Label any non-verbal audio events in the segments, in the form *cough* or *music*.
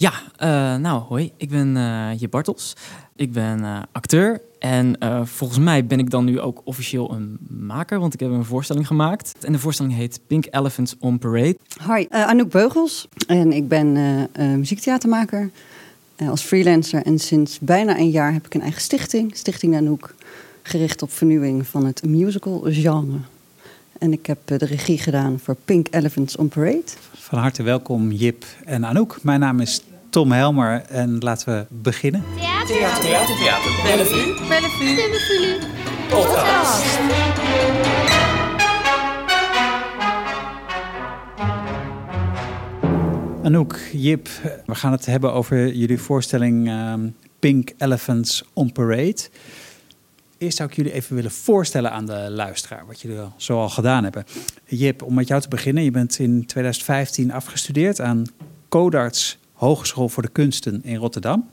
Ja, uh, nou hoi, ik ben uh, Jip Bartels. Ik ben uh, acteur en volgens mij ben ik dan nu ook officieel een maker, want ik heb een voorstelling gemaakt. En de voorstelling heet Pink Elephants on Parade. Hoi, Anouk Beugels en ik ben muziektheatermaker als freelancer. En sinds bijna een jaar heb ik een eigen stichting, Stichting Anouk, gericht op vernieuwing van het musical genre. En ik heb de regie gedaan voor Pink Elephants on Parade. Van harte welkom Jip en Anouk. Mijn naam is Tom Helmer en laten we beginnen. Theater, theater, theater, theater. Bellevue. Bellevue. Bellevue. Podcast. Anouk, Jip, we gaan het hebben over jullie voorstelling um, Pink Elephants on Parade. Eerst zou ik jullie even willen voorstellen aan de luisteraar, wat jullie zo al gedaan hebben. Jip, om met jou te beginnen. Je bent in 2015 afgestudeerd aan Codarts Hogeschool voor de Kunsten in Rotterdam.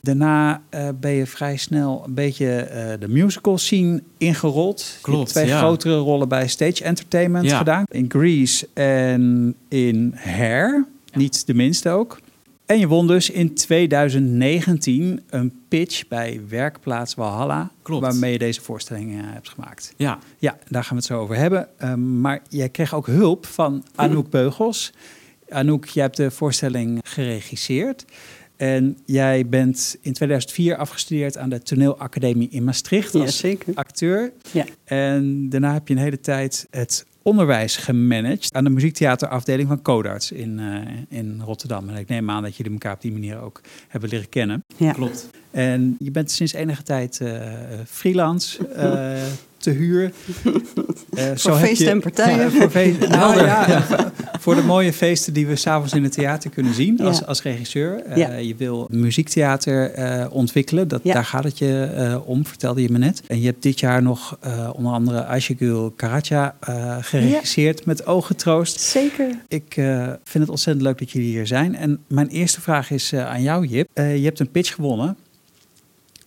Daarna uh, ben je vrij snel een beetje uh, de musical scene ingerold. Klopt, twee ja. grotere rollen bij Stage Entertainment Ja. gedaan. In Grease en in Hair. Niet de minste ook. En je won dus in 2019 een pitch bij Werkplaats Walhalla. Klopt. Waarmee je deze voorstelling eh, hebt gemaakt. Ja, Ja, daar gaan we het zo over hebben. Ehm, maar jij kreeg ook hulp van Anouk Beugels. Anouk, jij hebt de voorstelling geregisseerd. En jij bent in 2004 afgestudeerd aan de Toneelacademie in Maastricht als acteur. Ja. En daarna heb je een hele tijd het onderwijs gemanaged aan de muziektheaterafdeling van Codarts in, eh, in Rotterdam. En ik neem aan dat jullie elkaar op die manier ook hebben leren kennen. Ja. klopt. En je bent sinds enige tijd eh, freelance *laughs* eh, te huur. *laughs* Eh, zo heb feesten je- en partijen. Voor, feest- nou, ja, voor- voor de mooie feesten die we s'avonds in het theater kunnen zien als, Ja. als regisseur. Ja. Je wil muziektheater eh, ontwikkelen. Dat. Daar gaat het je om, vertelde je me net. En je hebt dit jaar nog onder andere Aishagul Karacha geregisseerd met ooggetroost. Zeker. Ik vind het ontzettend leuk dat jullie hier zijn. En mijn eerste vraag is aan jou, Jip. Je hebt een pitch gewonnen.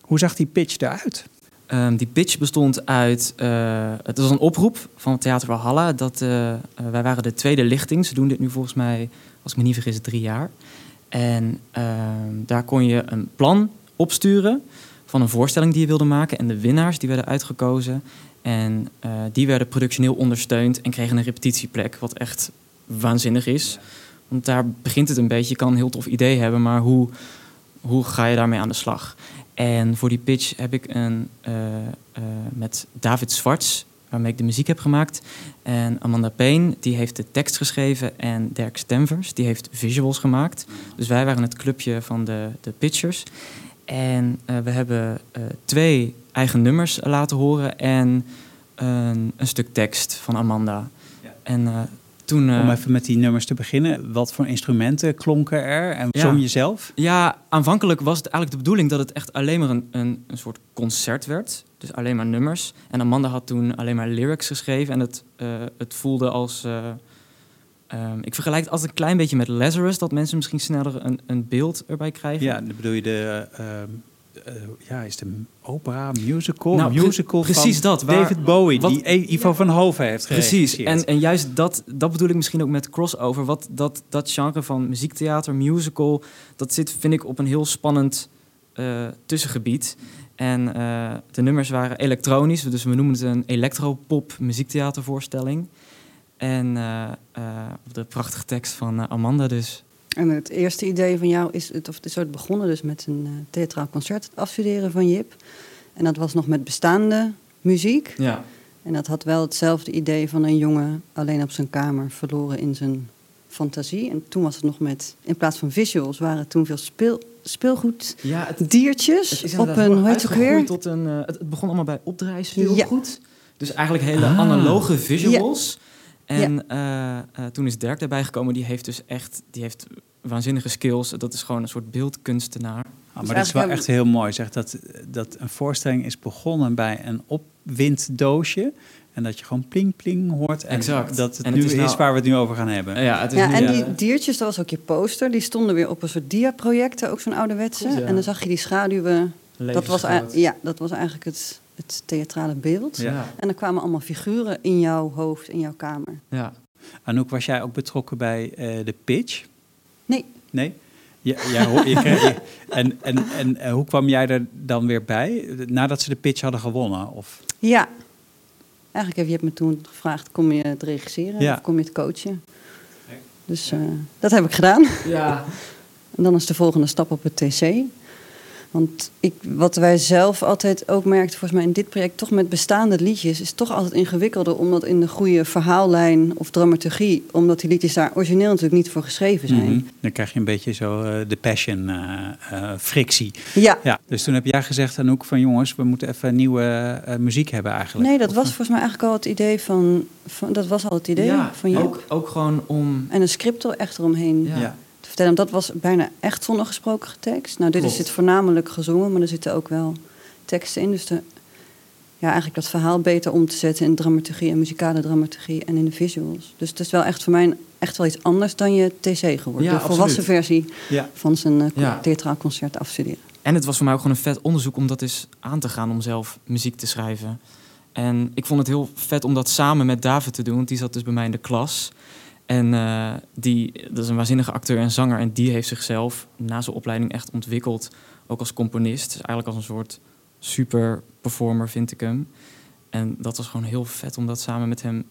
Hoe zag die pitch eruit? Ehm, die pitch bestond uit. eh, het was een oproep van het Theater Valhalla. Dat, eh, eh, wij waren de tweede lichting. Ze doen dit nu volgens mij, als ik me niet vergis, drie jaar. En ehm, daar kon je een plan opsturen van een voorstelling die je wilde maken. En de winnaars die werden uitgekozen. En die werden productioneel ondersteund en kregen een repetitieplek. Wat echt waanzinnig is. Want daar begint het een beetje. Je kan een heel tof idee hebben, maar hoe, hoe ga je daarmee aan de slag? En voor die pitch heb ik een eh, eh, met David Zwarts, waarmee ik de muziek heb gemaakt. En Amanda Payne, die heeft de tekst geschreven. En Dirk Stemvers, die heeft visuals gemaakt. Dus wij waren het clubje van de, de pitchers. En eh, we hebben twee eigen nummers laten horen en een, een stuk tekst van Amanda. Ja. En toen... eh, Om even met die nummers te beginnen. Wat voor instrumenten klonken er? En Ja. zong je zelf? Ja, aanvankelijk was het eigenlijk de bedoeling dat het echt alleen maar een, een, een soort concert werd. Dus alleen maar nummers. En Amanda had toen alleen maar lyrics geschreven. En het, eh, het voelde als. eh, ehm, ik vergelijk het altijd een klein beetje met Lazarus. Dat mensen misschien sneller een, een beeld erbij krijgen. Ja, dan bedoel je de... eh, ja, is de opera, musical? Nou, pre- musical precies van dat, waar- David Bowie, wat- die E- Ivo van Hoven heeft Precies. En, en juist dat, dat bedoel ik misschien ook met crossover. Wat, dat, dat genre van muziektheater, musical, dat zit, vind ik, op een heel spannend eh, tussengebied. En eh, de nummers waren elektronisch, dus we noemen het een electropop muziektheatervoorstelling. En eh, eh, de prachtige tekst van Amanda dus. En het eerste idee van jou is, het, of het is ooit begonnen dus met een eh, theatraal concert, het afstuderen van Jip. En dat was nog met bestaande muziek. Ja. En dat had wel hetzelfde idee van een jongen alleen op zijn kamer, verloren in zijn fantasie. En toen was het nog met, in plaats van visuals, waren het toen veel speel, speelgoed Ja, het, diertjes het is op een, heel hoe heet het ook weer? tot een... eh, het, het begon allemaal bij opdraaispeelgoed. Dus eigenlijk hele analoge visuals. En eh, eh, toen is Dirk erbij gekomen. Die heeft dus echt... Die heeft waanzinnige skills. Dat is gewoon een soort beeldkunstenaar. Ah, Dus maar dat is wel echt heel mooi. Zeg, dat, dat een voorstelling is begonnen bij een opwinddoosje. En dat je gewoon pling pling hoort. En Exact. dat het En nu het is, is nou- waar we het nu over gaan hebben. Ja, het is Ja, nu, en die diertjes, dat was ook je poster. Die stonden weer op een soort dia-projecten, ook zo'n ouderwetse. Ja. En dan zag je die schaduwen. Dat was, ja, dat was eigenlijk het, het theatrale beeld. En er kwamen allemaal figuren in jouw hoofd, in jouw kamer. ja. Anouk, was jij ook betrokken bij eh, de pitch? Nee. Nee? Ja, ja, je kreeg, en, en, en, en hoe kwam jij er dan weer bij? Nadat ze de pitch hadden gewonnen? Of? Ja. Eigenlijk heb je hebt me toen gevraagd, kom je het regisseren Ja. of kom je het coachen? Dus eh, dat heb ik gedaan. Ja. *laughs* En dan is de volgende stap op het TC. Want ik, wat wij zelf altijd ook merkten, volgens mij in dit project, toch met bestaande liedjes, is toch altijd ingewikkelder om dat in de goede verhaallijn of dramaturgie, omdat die liedjes daar origineel natuurlijk niet voor geschreven zijn. Mhm. Dan krijg je een beetje zo eh, de passion eh, eh, frictie. Ja. Ja, dus toen heb jij gezegd Anouk van jongens, we moeten even nieuwe muziek hebben eigenlijk. Nee, dat Of- was volgens mij eigenlijk al het idee van, van dat was al het idee ja, van Joep. ook, ook gewoon om... En een script er echt eromheen Ja. Ja. Te vertellen. Dat was bijna echt zonder gesproken tekst. Nou, dit is het voornamelijk gezongen, maar er zitten ook wel teksten in. Dus de, ja, eigenlijk dat verhaal beter om te zetten in dramaturgie en muzikale dramaturgie en in de visuals. Dus het is wel echt voor mij echt wel iets anders dan je TC geworden. Ja, de volwassen absoluut. versie Ja. van zijn eh, Ja. theatraal concert afstuderen. En het was voor mij ook gewoon een vet onderzoek om dat eens aan te gaan om zelf muziek te schrijven. En ik vond het heel vet om dat samen met David te doen, want die zat dus bij mij in de klas. En eh, die, dat is een waanzinnige acteur en zanger. En die heeft zichzelf na zijn opleiding echt ontwikkeld. Ook als componist. Dus eigenlijk als een soort super performer vind ik hem. En dat was gewoon heel vet om dat samen met hem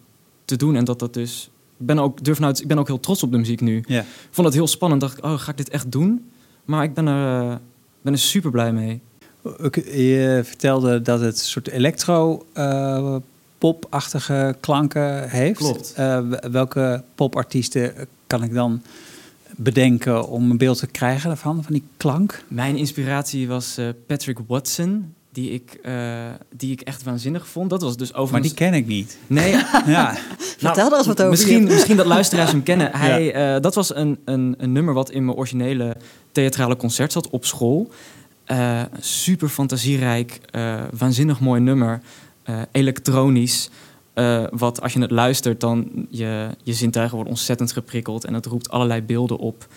te doen. En dat dat dus... Ik ben ook, durf nou, ik ben ook heel trots op de muziek nu. Ja. Ik vond het heel spannend. dacht ik, oh, ga ik dit echt doen? Maar ik ben er, eh, ben er super blij mee. Je vertelde dat het een soort electro eh, popachtige klanken heeft. Klopt. Eh, welke popartiesten kan ik dan bedenken om een beeld te krijgen daarvan, van die klank? Mijn inspiratie was eh, Patrick Watson, die ik, eh, die ik echt waanzinnig vond. Dat was dus Maar overigens... die ken ik niet. Nee, *laughs* Ja, Vertel er eens wat over, Misschien, misschien dat luisteraars hem kennen. *laughs* Hij, eh, dat was een, een, een nummer wat in mijn originele theatrale concert zat op school. Eh, super fantasierijk, eh, waanzinnig mooi nummer. Eh, elektronisch. eh, wat als je het luistert, dan je, je zintuigen worden ontzettend geprikkeld. En het roept allerlei beelden op.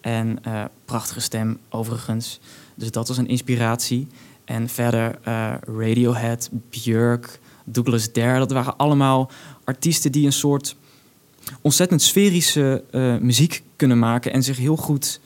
En eh, prachtige stem overigens. Dus dat was een inspiratie. En verder Radiohead, Björk, Douglas Dare. Dat waren allemaal artiesten die een soort ontzettend sferische muziek kunnen maken. En zich heel goed...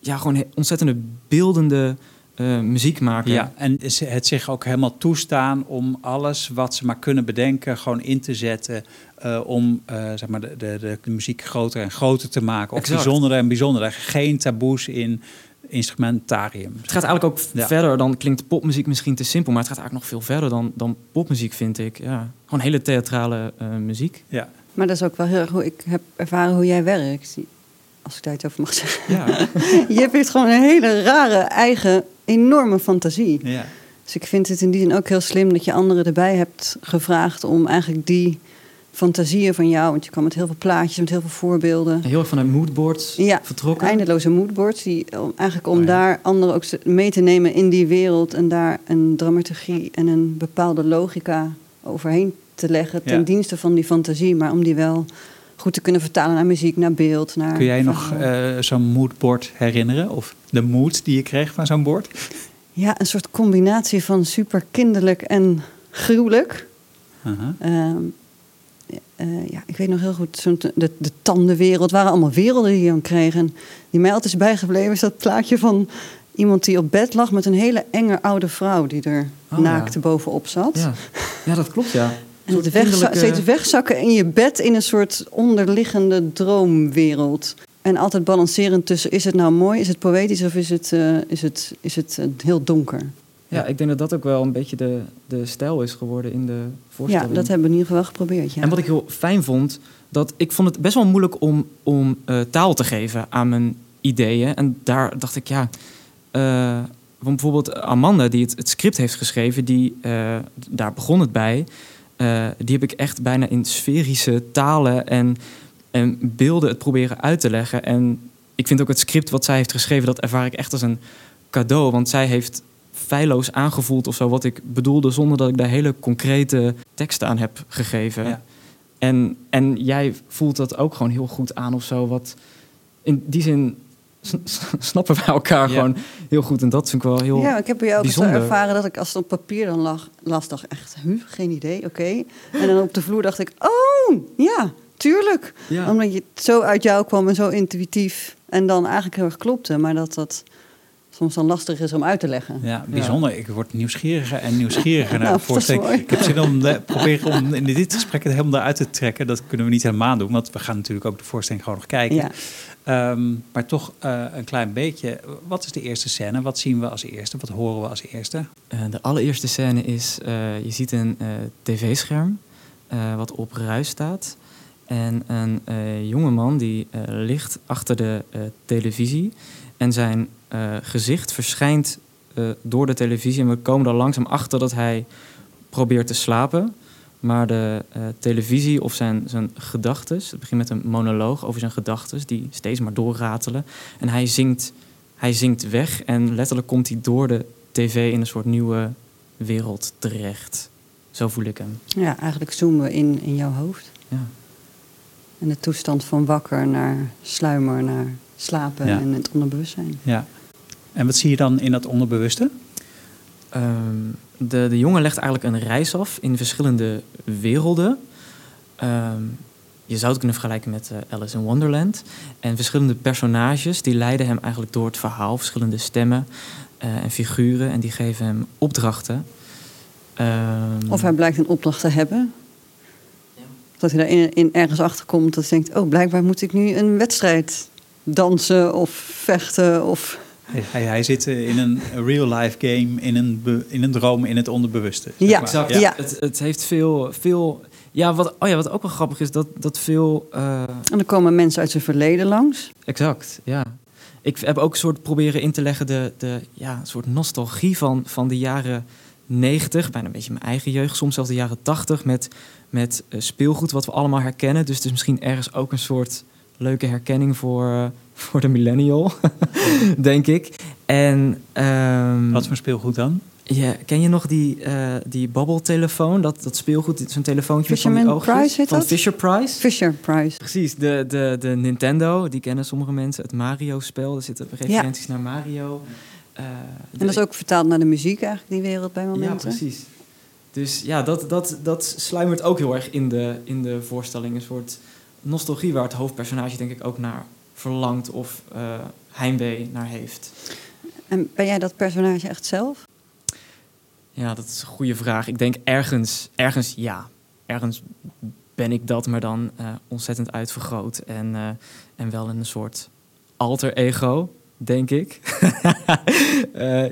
ja, gewoon ontzettende beeldende eh, muziek maken. ja, en het zich ook helemaal toestaan om alles wat ze maar kunnen bedenken gewoon in te zetten eh, om eh, zeg maar de, de, de, de muziek groter en groter te maken. Of Exact. bijzonder en bijzonder. Geen taboes in instrumentarium. Het gaat eigenlijk ook Ja. verder dan klinkt popmuziek misschien te simpel, maar het gaat eigenlijk nog veel verder dan, dan popmuziek, vind ik. Ja. Gewoon hele theatrale eh, muziek. Ja. Maar dat is ook wel heel erg hoe ik heb ervaren hoe jij werkt. Als ik daar iets over mag zeggen. Ja. *laughs* Je hebt gewoon een hele rare, eigen, enorme fantasie. ja. Dus ik vind het in die zin ook heel slim dat je anderen erbij hebt gevraagd om eigenlijk die fantasieën van jou, want je kwam met heel veel plaatjes, met heel veel voorbeelden. Heel erg vanuit moodboards Ja, vertrokken. Eindeloze moodboards, die, eigenlijk om Oh ja. daar anderen ook mee te nemen in die wereld en daar een dramaturgie en een bepaalde logica overheen te leggen ten Ja. dienste van die fantasie, maar om die wel goed te kunnen vertalen naar muziek, naar beeld, naar Kun jij nog eh, zo'n moodboard herinneren? Of de mood die je kreeg van zo'n bord? Ja, een soort combinatie van super kinderlijk en gruwelijk. Ehm, eh, ja, ik weet nog heel goed, zo'n de, de tandenwereld waren allemaal werelden die je dan kreeg. En die mij altijd is bijgebleven is dat plaatje van iemand die op bed lag met een hele enge oude vrouw die er Oh, naakt ja. bovenop zat. Ja. ja, dat klopt, ja. *laughs* En het wegza- steeds wegzakken in je bed in een soort onderliggende droomwereld. En altijd balancerend tussen is het nou mooi, is het poëtisch of is het, eh, is het, is het eh, heel donker. Ja, ik denk dat dat ook wel een beetje de, de stijl is geworden in de Ja, voorstelling. dat hebben we in ieder geval geprobeerd. Ja. En wat ik heel fijn vond, dat ik vond het best wel moeilijk om, om eh, taal te geven aan mijn ideeën. En daar dacht ik, ja, want bijvoorbeeld Amanda, die het, het script heeft geschreven, die, daar begon het bij. Eh, die heb ik echt bijna in sferische talen en, en beelden het proberen uit te leggen. En ik vind ook het script wat zij heeft geschreven, dat ervaar ik echt als een cadeau. Want zij heeft feilloos aangevoeld of zo wat ik bedoelde, zonder dat ik daar hele concrete teksten aan heb gegeven. Ja. En, en jij voelt dat ook gewoon heel goed aan of zo. Wat in die zin snappen wij elkaar Ja. gewoon heel goed. En dat vind ik wel heel. Ja, ik heb bij jou ook ervaren dat ik als het op papier dan lag, las, dacht ik echt, huh, geen idee, oké. En dan op de vloer dacht ik, oh, ja, tuurlijk. Ja. Omdat je het zo uit jou kwam en zo intuïtief. En dan eigenlijk heel erg klopte. Maar dat dat soms dan lastig is om uit te leggen. Ja, bijzonder. Ik word nieuwsgieriger en nieuwsgieriger naar Nou, de voorstelling. Ik heb zin om de, proberen om in dit gesprek het helemaal eruit te trekken. Dat kunnen we niet helemaal doen, want we gaan natuurlijk ook de voorstelling gewoon nog kijken. Ja. Ehm, maar toch eh, een klein beetje. Wat is de eerste scène? Wat zien we als eerste? Wat horen we als eerste? Eh, de allereerste scène is, eh, je ziet een tv-scherm wat op ruis staat. En een eh jongeman die ligt achter de televisie. En zijn gezicht verschijnt door de televisie. En we komen er langzaam achter dat hij probeert te slapen. Maar de eh, televisie of zijn, zijn gedachten, het begint met een monoloog over zijn gedachten, die steeds maar doorratelen. En hij zingt, hij zingt weg en letterlijk komt hij door de tv in een soort nieuwe wereld terecht. Zo voel ik hem. ja, eigenlijk zoomen we in, in jouw hoofd. Ja. En de toestand van wakker naar sluimer, naar slapen Ja. en het onderbewustzijn. Ja. En wat zie je dan in dat onderbewuste? Ehm, de, de jongen legt eigenlijk een reis af in verschillende werelden. Ehm, je zou het kunnen vergelijken met eh, Alice in Wonderland. En verschillende personages die leiden hem eigenlijk door het verhaal. Verschillende stemmen eh, en figuren. En die geven hem opdrachten. Ehm, Of hij blijkt een opdracht te hebben. Dat hij daar in, in ergens achter komt dat hij denkt... oh, blijkbaar moet ik nu een wedstrijd dansen of vechten of... Hij, hij zit eh, in een real-life game, in een, be- in een droom, in het onderbewuste. zeg Ja, maar. Exact. Ja. Ja. Het, het heeft veel, veel ja, wat, oh ja, wat ook wel grappig is, dat, dat veel... eh, En dan komen mensen uit zijn verleden langs. exact, ja. Ik heb ook een soort proberen in te leggen de, de ja, een soort nostalgie van, van de jaren 90, bijna een beetje mijn eigen jeugd, soms zelfs de jaren 80, met, met eh, speelgoed wat we allemaal herkennen. Dus het is misschien ergens ook een soort leuke herkenning voor, eh, voor de millennial, *laughs* denk ik. En, ehm, Wat voor speelgoed dan? ja, ken je nog die, eh die babbeltelefoon? Dat, dat speelgoed, zo'n telefoontje met van die Fisherman oogjes? Price heet van dat? Fisher Price. Fisher Price. Precies, de, de, de Nintendo, die kennen sommige mensen. Het Mario-spel, er zitten referenties naar Mario. Eh, En dat is ook vertaald naar de muziek eigenlijk, die wereld bij momenten. Ja, precies. Dus ja, dat, dat, dat sluimert ook heel erg in de, in de voorstelling. Een soort nostalgie waar het hoofdpersonage denk ik ook naar verlangt of eh, heimwee naar heeft. En ben jij dat personage echt zelf? Ja, dat is een goede vraag. Ik denk ergens, ergens ja. Ergens ben ik dat, maar dan eh, ontzettend uitvergroot. En, eh, en wel in een soort alter ego, denk ik. *laughs*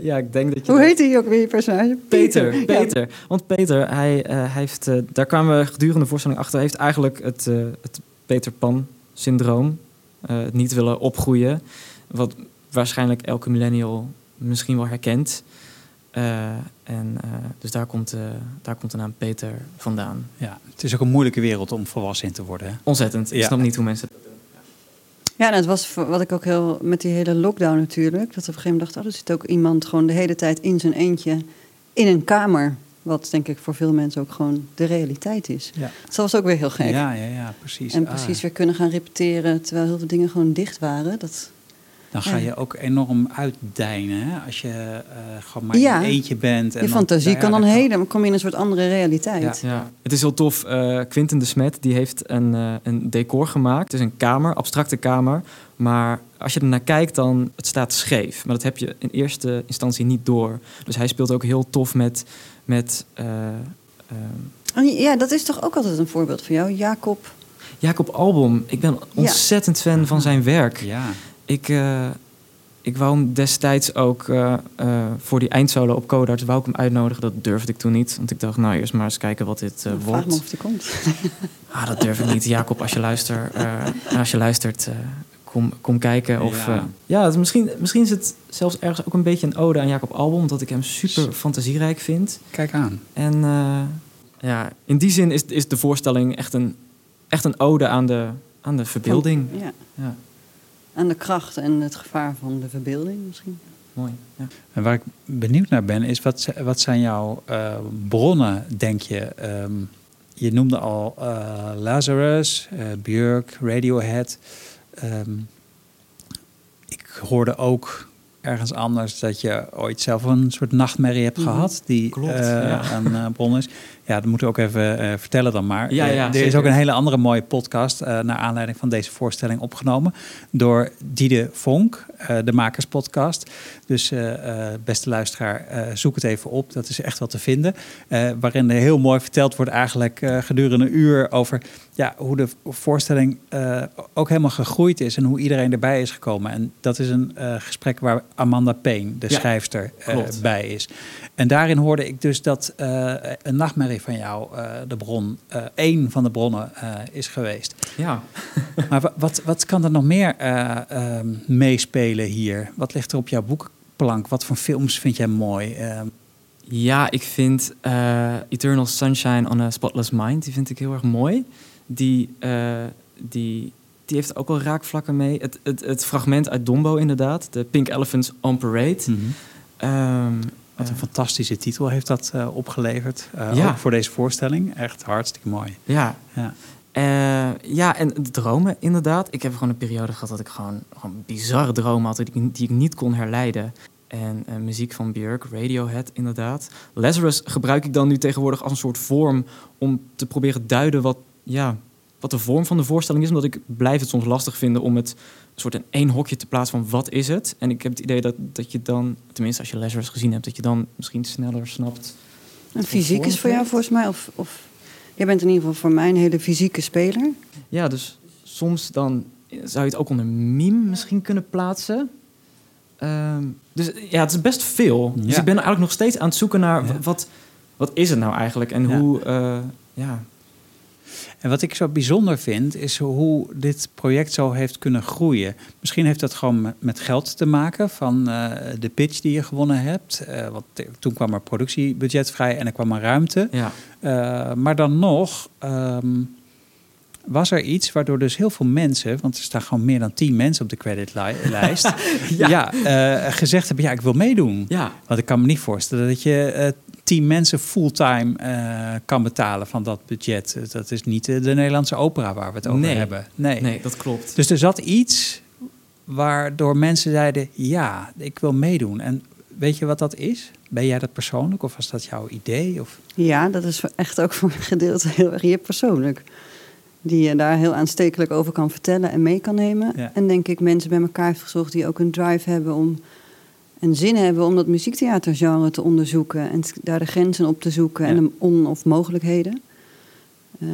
Ja, ik denk dat je... Hoe heet hij ook weer, je personage? Peter. Peter. Want Peter, hij, hij heeft, daar kwamen we gedurende de voorstelling achter, heeft eigenlijk het, het Peter Pan-syndroom. eh, het niet willen opgroeien. Wat waarschijnlijk elke millennial misschien wel herkent. Eh, en, eh, dus daar komt, eh, daar komt de naam Peter vandaan. Ja, het is ook een moeilijke wereld om volwassen in te worden. Hè? Ontzettend. Ik Ja. snap niet hoe mensen... Ja, en het was voor- wat ik ook heel met die hele lockdown natuurlijk. Dat we op een gegeven moment dachten, oh, er zit ook iemand gewoon de hele tijd in zijn eentje in een kamer. Wat denk ik voor veel mensen ook gewoon de realiteit is. Ja. Dus dat was ook weer heel gek. Ja, ja, ja, precies. En Ah. precies weer kunnen gaan repeteren terwijl heel veel dingen gewoon dicht waren. Dat, Dan ga Ja. je ook enorm uitdijnen. Hè? Als je eh, gewoon maar Ja. in eentje bent. En je fantasie ja, kan dan heden, maar kom je in een soort andere realiteit. Ja, het is heel tof. Eh Quinten de Smet die heeft een, eh, een decor gemaakt. Het is een kamer, abstracte kamer. Maar als je er naar kijkt, dan het staat scheef. Maar dat heb je in eerste instantie niet door. Dus hij speelt ook heel tof met... met eh, ehm, Oh, Ja, dat is toch ook altijd een voorbeeld van jou, Jacob. Jacob Albom. Ik ben ontzettend fan van zijn werk. Ja, Ik, eh, ik wou hem destijds ook eh, eh, voor die eindsolo op Codarts wou ik hem uitnodigen. Dat durfde ik toen niet. Want ik dacht, nou eerst maar eens kijken wat dit eh, Vraag wordt. me of die komt. Ah, dat durf ik niet. Jacob, als je, luistert, eh, als je luistert, eh, kom, kom kijken. Of, Ja. ja, ja het misschien, misschien is het zelfs ergens ook een beetje een ode aan Jacob Albom. Omdat ik hem super fantasierijk vind. kijk aan. En eh, ja, in die zin is, is de voorstelling echt een, echt een ode aan de, aan de verbeelding. Ja. Ja, Aan de kracht en het gevaar van de verbeelding misschien. mooi. Ja. En waar ik benieuwd naar ben, is wat, wat zijn jouw eh, bronnen, denk je? Ehm, je noemde al eh, Lazarus, eh Björk, Radiohead. Ehm, ik hoorde ook ergens anders dat je ooit zelf een soort nachtmerrie hebt Mhm. gehad die Klopt, eh, ja. een eh, bron is. Ja, dat moeten we ook even eh, vertellen dan maar. Ja, Eh, ja, er is ook een hele andere mooie podcast eh, naar aanleiding van deze voorstelling opgenomen door Diede Vonk, de Makerspodcast. Dus beste luisteraar, zoek het even op. Dat is echt wel te vinden. Waarin er heel mooi verteld wordt eigenlijk gedurende een uur over ja, hoe de voorstelling ook helemaal gegroeid is en hoe iedereen erbij is gekomen. En dat is een gesprek waar Amanda Payne, de Ja, schrijfster, bij is. En daarin hoorde ik dus dat een nachtmerrie van jou eh, de bron, eh één van de bronnen eh, is geweest. Ja. *laughs* Maar wa- wat, wat kan er nog meer eh, ehm, meespelen hier? Wat ligt er op jouw boekplank? Wat voor films vind jij mooi? Ehm, Ja, ik vind Eternal Sunshine on a Spotless Mind, die vind ik heel erg mooi. Die, die, die heeft ook wel raakvlakken mee. Het, het, het fragment uit Dombo inderdaad, de Pink Elephants on Parade. Ehm, Wat een fantastische titel heeft dat eh, opgeleverd. Eh, Ja. Ook voor deze voorstelling. Echt hartstikke mooi. ja. Ja. Eh, ja, en de dromen inderdaad. Ik heb gewoon een periode gehad dat ik gewoon, gewoon bizarre dromen had... die ik, die ik niet kon herleiden. En muziek van Björk, Radiohead inderdaad. Lazarus gebruik ik dan nu tegenwoordig als een soort vorm... om te proberen duiden wat, ja, wat de vorm van de voorstelling is. Omdat ik blijf het soms lastig vinden om het soort in één hokje te plaatsen van wat is het. En ik heb het idee dat, dat je dan, tenminste als je Lazarus gezien hebt... dat je dan misschien sneller snapt En fysiek is voor jou volgens mij, of, of jij bent in ieder geval voor mij een hele fysieke speler. Ja, dus soms dan zou je het ook onder meme misschien kunnen plaatsen. Ehm, dus ja, het is best veel. Dus ik ben eigenlijk nog steeds aan het zoeken naar Ja. wat, wat is het nou eigenlijk en Ja. hoe, eh, ja. En wat ik zo bijzonder vind, is hoe dit project zo heeft kunnen groeien. Misschien heeft dat gewoon met- geld te maken van eh, de pitch die je gewonnen hebt. Eh, want toen kwam er productiebudget vrij en er kwam er ruimte. ja. Eh, maar dan nog ehm, was er iets waardoor dus heel veel mensen, want er staan gewoon meer dan tien mensen op de creditlijst, *laughs* ja. Ja. eh, gezegd hebben: ja, ik wil meedoen. Ja, Want ik kan me niet voorstellen dat je eh, tien mensen fulltime eh, kan betalen van dat budget. Dat is niet de Nederlandse opera waar we het over Nee. hebben. Nee. nee, dat klopt. Dus er zat iets waardoor mensen zeiden: ja, ik wil meedoen. En weet je wat dat is? Ben jij dat persoonlijk of was dat jouw idee? Of? Ja, dat is echt ook voor een gedeelte heel erg je persoonlijk. Die je daar heel aanstekelijk over kan vertellen en mee kan nemen. Ja. En denk ik mensen bij elkaar heeft gezocht die ook een drive hebben om een zin hebben om dat muziektheatergenre te onderzoeken en daar de grenzen op te zoeken en de on- of mogelijkheden. Eh,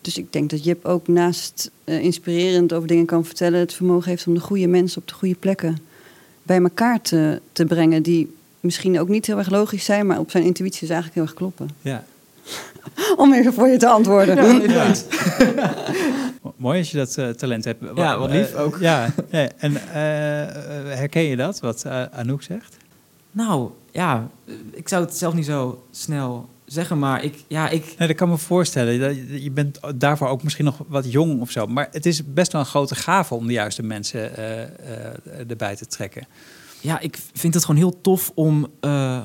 dus ik denk dat Jip ook naast eh, inspirerend over dingen kan vertellen, het vermogen heeft om de goede mensen op de goede plekken bij elkaar te, te brengen, die misschien ook niet heel erg logisch zijn, maar op zijn intuïties eigenlijk heel erg kloppen. Ja. *laughs* Om even voor je te antwoorden. Ja. *laughs* Mooi als je dat eh, talent hebt. Ja, wat lief Eh, ook. Ja, ja. en eh, herken je dat, wat Anouk zegt? Nou, ja, ik zou het zelf niet zo snel zeggen, maar ik, ja, ik, Nee, dat kan me voorstellen. Dat Je je bent daarvoor ook misschien nog wat jong of zo. Maar het is best wel een grote gave om de juiste mensen eh, eh, erbij te trekken. ja, ik vind het gewoon heel tof om, eh,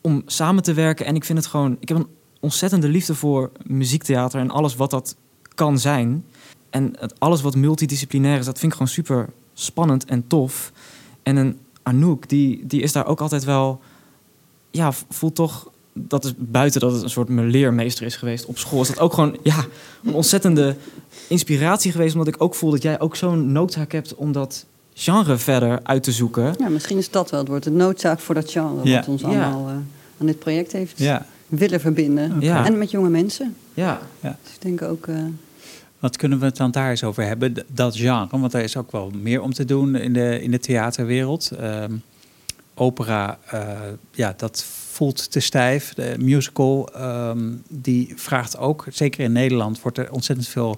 om samen te werken. En ik vind het gewoon. Ik heb een ontzettende liefde voor muziektheater en alles wat dat kan zijn. En het, alles wat multidisciplinair is, dat vind ik gewoon super spannend en tof. En een Anouk, die, die is daar ook altijd wel. Ja, voelt toch. Dat is buiten dat het een soort mijn leermeester is geweest op school. Is dat ook gewoon ja, een ontzettende inspiratie geweest. Omdat ik ook voel dat jij ook zo'n noodzaak hebt om dat genre verder uit te zoeken. Ja, misschien is dat wel het woord. De noodzaak voor dat genre Ja. wat ons Ja. allemaal eh, aan dit project heeft Ja. Willen verbinden. Ja. En met jonge mensen. Ja, Dus ik denk ook... eh, Wat kunnen we het dan daar eens over hebben? Dat genre, want daar is ook wel meer om te doen in de, in de theaterwereld. Ehm, opera, eh, ja, dat voelt te stijf. De musical, ehm, die vraagt ook, zeker in Nederland, wordt er ontzettend veel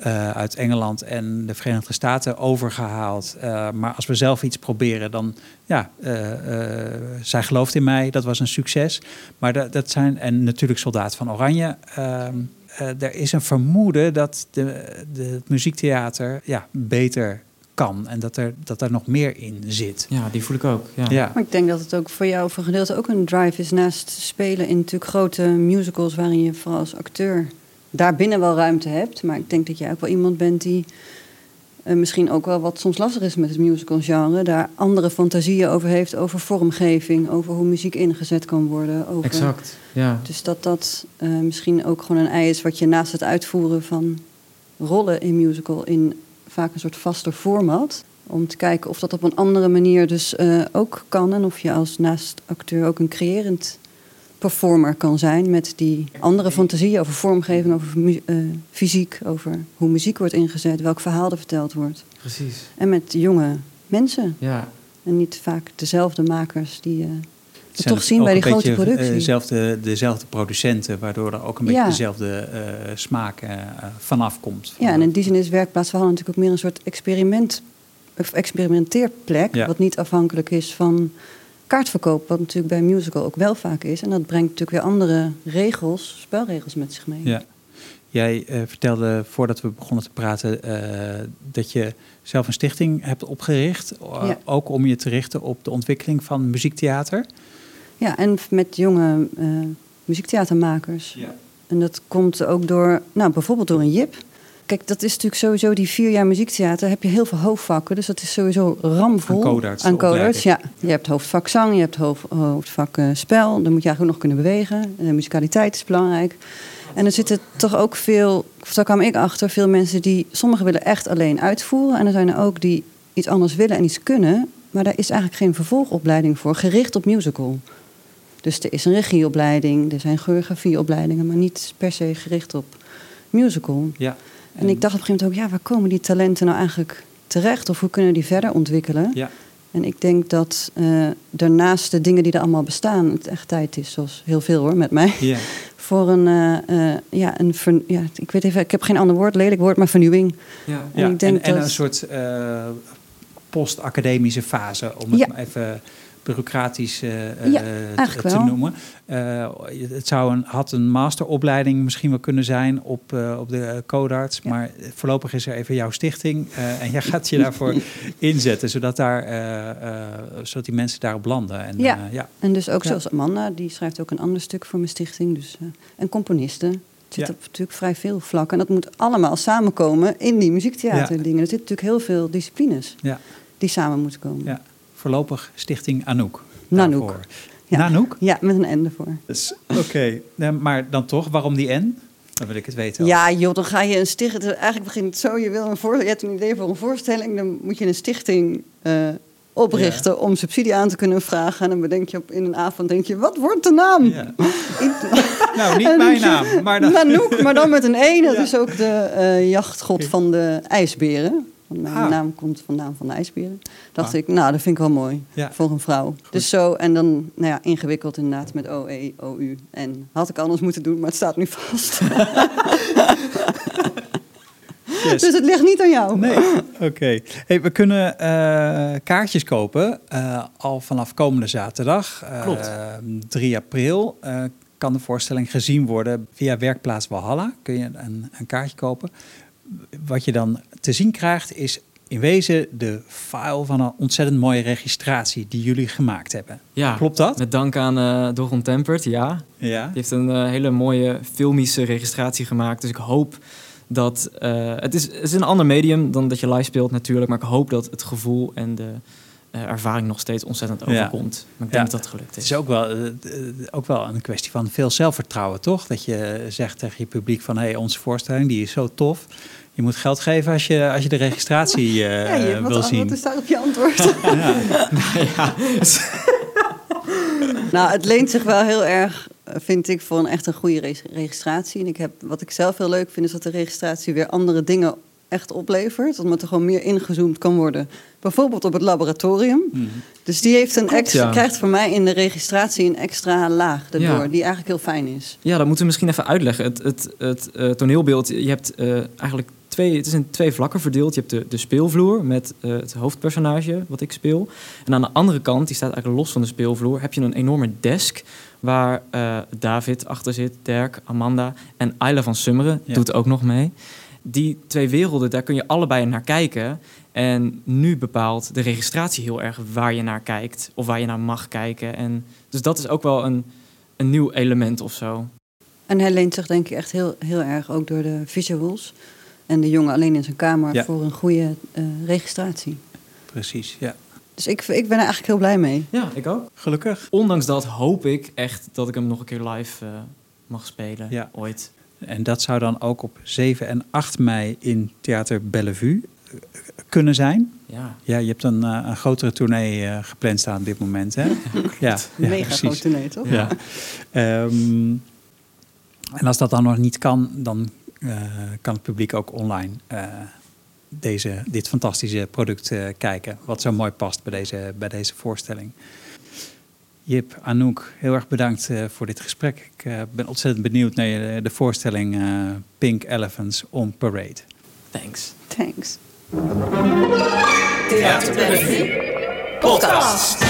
eh, uit Engeland en de Verenigde Staten overgehaald. Eh, maar als we zelf iets proberen, dan ja, eh, eh, zij gelooft in mij, dat was een succes. Maar dat, dat zijn, en natuurlijk Soldaat van Oranje. ehm, eh, er is een vermoeden dat de, de, het muziektheater ja, beter kan. En dat er, dat er nog meer in zit. ja, die voel ik ook. Ja. Ja, Maar ik denk dat het ook voor jou voor een gedeelte ook een drive is naast spelen in natuurlijk grote musicals waarin je vooral als acteur daarbinnen wel ruimte hebt. Maar ik denk dat jij ook wel iemand bent die uh, misschien ook wel wat soms lastig is met het musical genre, daar andere fantasieën over heeft, over vormgeving, over hoe muziek ingezet kan worden. Over, exact, ja. Dus dat dat uh, misschien ook gewoon een ei is wat je naast het uitvoeren van rollen in musical in vaak een soort vaster format, om te kijken of dat op een andere manier dus uh, ook kan en of je als naast acteur ook een creërend performer kan zijn met die andere fantasieën over vormgeving, over uh, fysiek, over hoe muziek wordt ingezet, welk verhaal er verteld wordt. Precies. En met jonge mensen. Ja. En niet vaak dezelfde makers die uh, we toch zien bij die grote beetje, producties. Dezelfde, dezelfde producenten, waardoor er ook een beetje Ja. dezelfde uh, smaak uh, vanaf komt. Ja, en in die zin is Werkplaatsverhaal natuurlijk ook meer een soort experiment, of experimenteerplek, Ja. wat niet afhankelijk is van kaartverkoop, wat natuurlijk bij een musical ook wel vaak is. En dat brengt natuurlijk weer andere regels, spelregels met zich mee. Ja. Jij eh, vertelde voordat we begonnen te praten eh, dat je zelf een stichting hebt opgericht. eh, Ja. Ook om je te richten op de ontwikkeling van muziektheater. Ja, en met jonge muziektheatermakers. En dat komt ook door, nou bijvoorbeeld door een JIP. Kijk, dat is natuurlijk sowieso die vier jaar muziektheater. heb je heel veel hoofdvakken. Dus dat is sowieso ramvol. Aan codarts, Aan de codarts, ja. Je hebt hoofdvak zang, je hebt hoofd, hoofdvak eh, spel. Dan moet je eigenlijk ook nog kunnen bewegen. Uh, musicaliteit is belangrijk. En er zitten toch ook veel, daar kwam ik achter, veel mensen die... Sommigen willen echt alleen uitvoeren. En er zijn er ook die iets anders willen en iets kunnen. Maar daar is eigenlijk geen vervolgopleiding voor, gericht op musical. Dus er is een regieopleiding, er zijn choreografieopleidingen... maar niet per se gericht op musical. Ja. En ik dacht op een gegeven moment ook, ja, waar komen die talenten nou eigenlijk terecht? Of hoe kunnen die verder ontwikkelen? Ja. En ik denk dat uh, daarnaast de dingen die er allemaal bestaan, het echt tijd is, zoals heel veel hoor, met mij. Ja. *laughs* Voor een, uh, uh, ja, een ver, ja, ik weet even, ik heb geen ander woord, lelijk woord, maar vernieuwing. Ja, en, ja. ik denk en, en dat... een soort post-academische fase, om het Ja. maar even bureaucratisch uh, Ja, te, noemen. Uh, het zou een, had een masteropleiding misschien wel kunnen zijn op, op de codarts, Ja. maar voorlopig is er even jouw stichting en jij gaat je daarvoor *laughs* inzetten, zodat, daar, zodat die mensen daarop landen. En, Ja. ja. En dus ook Ja. zoals Amanda, die schrijft ook een ander stuk voor mijn stichting. Dus, en componisten. Het zit Ja. op natuurlijk vrij veel vlakken. En dat moet allemaal samenkomen in die muziektheaterdingen. Er zitten natuurlijk heel veel disciplines Ja. die samen moeten komen. Voorlopig Stichting Anouk. Daarvoor. Ja. Ja, met een N ervoor. Dus, Oké, maar dan toch, waarom die N? Dan wil ik het weten. Ja, joh, dan ga je een stichting. Eigenlijk begint het zo: je wil een voor, je hebt een idee voor een voorstelling, dan moet je een stichting uh, oprichten om subsidie aan te kunnen vragen. En dan bedenk je op in een avond, denk je, wat wordt de naam? Ja. *laughs* nou, niet *laughs* mijn naam, maar dan... Maar dan met een E. Dat *laughs* Ja. is ook de uh, jachtgod van de ijsberen. Want mijn Ah. naam komt vandaan van de ijsberen. Dacht Ah. ik, nou, dat vind ik wel mooi Ja. voor een vrouw. Dus zo, en dan, nou ja, ingewikkeld inderdaad met O, E, O, U. En had ik anders moeten doen, maar het staat nu vast. *laughs* Yes. Dus het ligt niet aan jou. Nee, oké. Hey, we kunnen eh, kaartjes kopen eh, al vanaf komende zaterdag. eh, Klopt. 3 april eh, kan de voorstelling gezien worden via Werkplaats Walhalla. Kun je een, een kaartje kopen. Wat je dan te zien krijgt is in wezen de file van een ontzettend mooie registratie die jullie gemaakt hebben. Ja, Klopt dat? met dank aan eh Doron Tempert, ja. Ja. Die heeft een eh, hele mooie filmische registratie gemaakt. Dus ik hoop dat... eh, het, is, het is een ander medium dan dat je live speelt natuurlijk. Maar ik hoop dat het gevoel en de ervaring nog steeds ontzettend Ja. overkomt. Maar ik Ja. denk dat dat gelukt Het is. is ook wel, ook wel een kwestie van veel zelfvertrouwen, toch? Dat je zegt tegen je publiek van... hé, hey, onze voorstelling die is zo tof. Je moet geld geven als je, als je de registratie eh, Ja, je, wat, wil zien. wat is daarop je antwoord? *laughs* *laughs* Ja. ja, *laughs* nou, het leent zich wel heel erg, eh, vind ik, voor een echt een goede re- registratie. En ik heb, wat ik zelf heel leuk vind, is dat de registratie weer andere dingen echt oplevert. Omdat er gewoon meer ingezoomd kan worden. Bijvoorbeeld op het laboratorium. Mhm. Dus die heeft een extra, ja. krijgt voor mij in de registratie een extra laag erdoor. Ja. Die eigenlijk heel fijn is. Ja, dat moeten we misschien even uitleggen. Het, het, het eh, toneelbeeld, je hebt eh, eigenlijk twee, het is in twee vlakken verdeeld. Je hebt de, de speelvloer met eh, het hoofdpersonage wat ik speel. En aan de andere kant, die staat eigenlijk los van de speelvloer, heb je een enorme desk waar eh, David achter zit, Dirk, Amanda en Ayla van Summeren Ja. doet ook nog mee. Die twee werelden, daar kun je allebei naar kijken. En nu bepaalt de registratie heel erg waar je naar kijkt of waar je naar mag kijken. En dus dat is ook wel een, een nieuw element of zo. En hij leent zich denk ik echt heel, heel erg ook door de visuals. En de jongen alleen in zijn kamer Ja. voor een goede eh, registratie. Precies, ja. Dus ik, ik ben er eigenlijk heel blij mee. Ja, ik ook. Gelukkig. Ondanks dat hoop ik echt dat ik hem nog een keer live eh, mag spelen. Ja. Ooit. En dat zou dan ook op 7 en 8 mei in Theater Bellevue eh, kunnen zijn. Ja. Ja, je hebt een, eh, een grotere tournee gepland staan op dit moment, hè? *laughs* ja, Een mega groot tournee, toch? Ja. Ehm, en als dat dan nog niet kan, dan kan het publiek ook online eh, deze, dit fantastische product eh, kijken. Wat zo mooi past bij deze, bij deze voorstelling. Jip, Anouk, heel erg bedankt eh, voor dit gesprek. Ik eh, ben ontzettend benieuwd naar je, de voorstelling eh, Pink Elephants on Parade. Thanks. Thanks. Podcast.